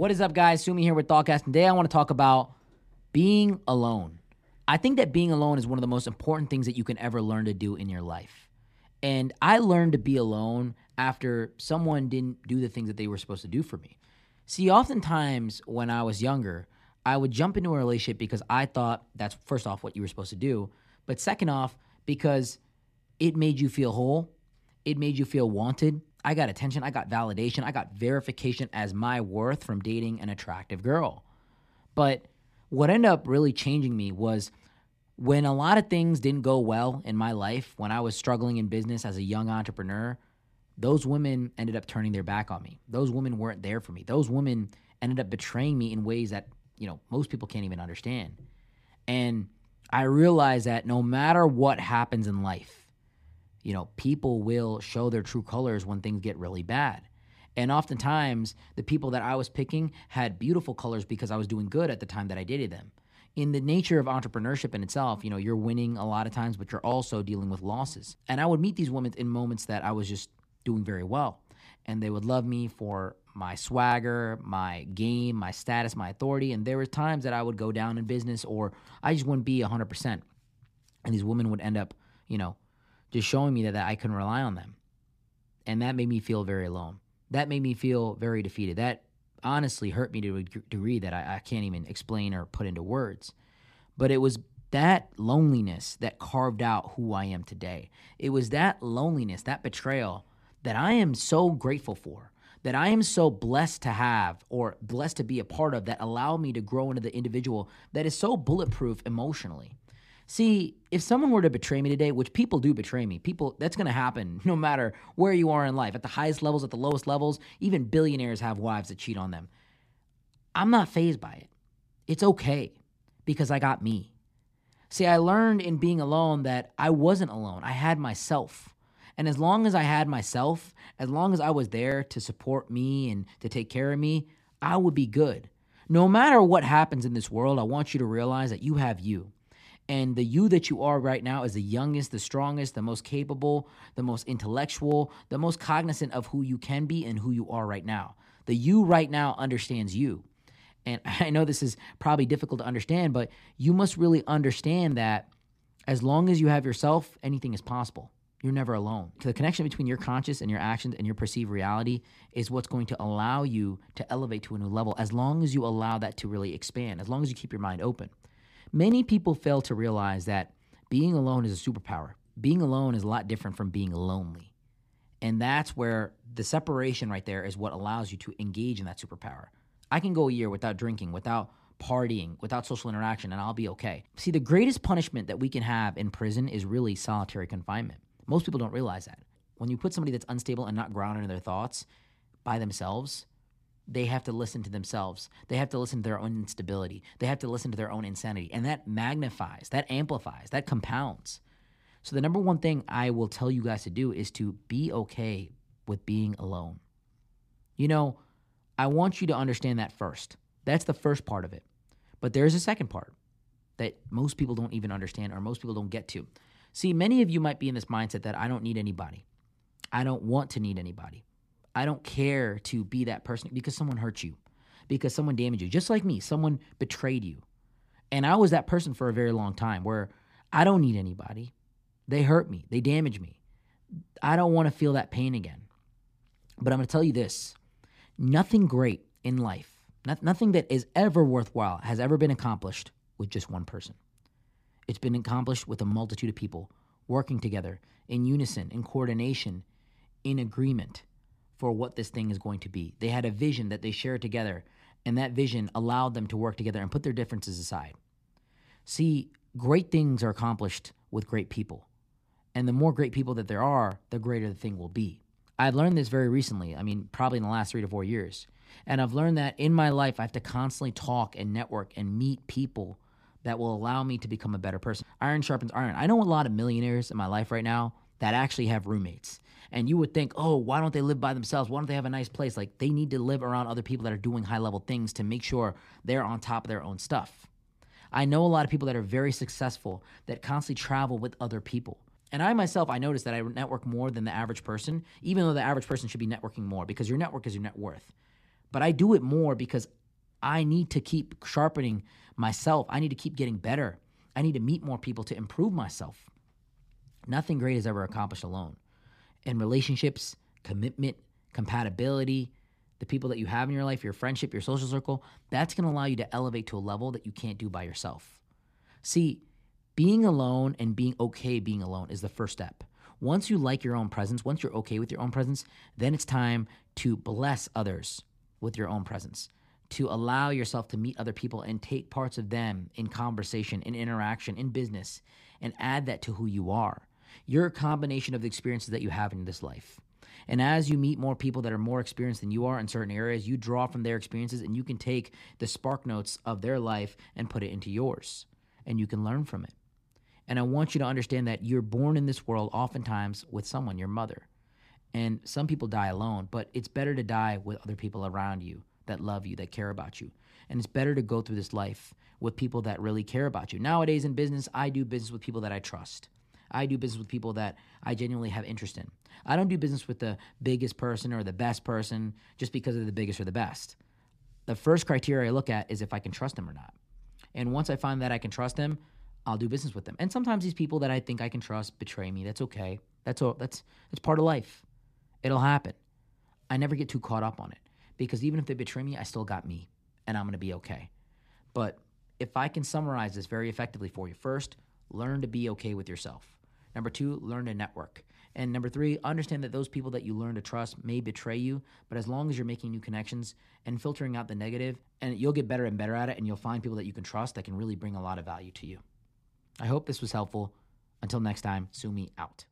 What is up, guys? Sumi here with Thoughtcast. Today, I want to talk about being alone. I think that being alone is one of the most important things that you can ever learn to do in your life. And I learned to be alone after someone didn't do the things that they were supposed to do for me. See, oftentimes when I was younger, I would jump into a relationship because I thought that's first off what you were supposed to do, but second off, because it made you feel whole, it made you feel wanted. I got attention, I got validation, I got verification as my worth from dating an attractive girl. But what ended up really changing me was when a lot of things didn't go well in my life, when I was struggling in business as a young entrepreneur, those women ended up turning their back on me. Those women weren't there for me. Those women ended up betraying me in ways that, you know, most people can't even understand. And I realized that no matter what happens in life, you know, people will show their true colors when things get really bad. And oftentimes, the people that I was picking had beautiful colors because I was doing good at the time that I dated them. In the nature of entrepreneurship in itself, you know, you're winning a lot of times, but you're also dealing with losses. And I would meet these women in moments that I was just doing very well. And they would love me for my swagger, my game, my status, my authority. And there were times that I would go down in business or I just wouldn't be 100%. And these women would end up, you know, just showing me that, that I can rely on them. And that made me feel very alone. That made me feel very defeated. That honestly hurt me to a degree that I, I can't even explain or put into words. But it was that loneliness that carved out who I am today. It was that loneliness, that betrayal that I am so grateful for, that I am so blessed to have or blessed to be a part of that allowed me to grow into the individual that is so bulletproof emotionally. See, if someone were to betray me today, which people do betray me, people that's going to happen no matter where you are in life, at the highest levels, at the lowest levels, even billionaires have wives that cheat on them. I'm not phased by it. It's okay because I got me. See, I learned in being alone that I wasn't alone. I had myself. And as long as I had myself, as long as I was there to support me and to take care of me, I would be good. No matter what happens in this world, I want you to realize that you have you. And the you that you are right now is the youngest, the strongest, the most capable, the most intellectual, the most cognizant of who you can be and who you are right now. The you right now understands you. And I know this is probably difficult to understand, but you must really understand that as long as you have yourself, anything is possible. You're never alone. The connection between your conscious and your actions and your perceived reality is what's going to allow you to elevate to a new level as long as you allow that to really expand, as long as you keep your mind open. Many people fail to realize that being alone is a superpower. Being alone is a lot different from being lonely. And that's where the separation right there is what allows you to engage in that superpower. I can go a year without drinking, without partying, without social interaction, and I'll be okay. See, the greatest punishment that we can have in prison is really solitary confinement. Most people don't realize that. When you put somebody that's unstable and not grounded in their thoughts by themselves, they have to listen to themselves. They have to listen to their own instability. They have to listen to their own insanity. And that magnifies, that amplifies, that compounds. So, the number one thing I will tell you guys to do is to be okay with being alone. You know, I want you to understand that first. That's the first part of it. But there's a second part that most people don't even understand or most people don't get to. See, many of you might be in this mindset that I don't need anybody. I don't want to need anybody. I don't care to be that person because someone hurt you, because someone damaged you. Just like me, someone betrayed you. And I was that person for a very long time where I don't need anybody. They hurt me, they damage me. I don't want to feel that pain again. But I'm going to tell you this nothing great in life, not, nothing that is ever worthwhile has ever been accomplished with just one person. It's been accomplished with a multitude of people working together in unison, in coordination, in agreement for what this thing is going to be. They had a vision that they shared together, and that vision allowed them to work together and put their differences aside. See, great things are accomplished with great people. And the more great people that there are, the greater the thing will be. I've learned this very recently. I mean, probably in the last three to four years. And I've learned that in my life, I have to constantly talk and network and meet people that will allow me to become a better person. Iron sharpens iron. I know a lot of millionaires in my life right now that actually have roommates. And you would think, oh, why don't they live by themselves? Why don't they have a nice place? Like they need to live around other people that are doing high level things to make sure they're on top of their own stuff. I know a lot of people that are very successful that constantly travel with other people. And I myself, I noticed that I network more than the average person, even though the average person should be networking more because your network is your net worth. But I do it more because I need to keep sharpening myself. I need to keep getting better. I need to meet more people to improve myself. Nothing great is ever accomplished alone. In relationships, commitment, compatibility, the people that you have in your life, your friendship, your social circle, that's going to allow you to elevate to a level that you can't do by yourself. See, being alone and being okay being alone is the first step. Once you like your own presence, once you're okay with your own presence, then it's time to bless others with your own presence, to allow yourself to meet other people and take parts of them in conversation, in interaction, in business, and add that to who you are. You're a combination of the experiences that you have in this life. And as you meet more people that are more experienced than you are in certain areas, you draw from their experiences and you can take the spark notes of their life and put it into yours. And you can learn from it. And I want you to understand that you're born in this world oftentimes with someone, your mother. And some people die alone, but it's better to die with other people around you that love you, that care about you. And it's better to go through this life with people that really care about you. Nowadays in business, I do business with people that I trust. I do business with people that I genuinely have interest in. I don't do business with the biggest person or the best person just because they're the biggest or the best. The first criteria I look at is if I can trust them or not. And once I find that I can trust them, I'll do business with them. And sometimes these people that I think I can trust betray me. That's okay. That's all, that's that's part of life. It'll happen. I never get too caught up on it because even if they betray me, I still got me and I'm going to be okay. But if I can summarize this very effectively for you, first, learn to be okay with yourself. Number 2, learn to network. And number 3, understand that those people that you learn to trust may betray you, but as long as you're making new connections and filtering out the negative, and you'll get better and better at it and you'll find people that you can trust that can really bring a lot of value to you. I hope this was helpful. Until next time, Sumi out.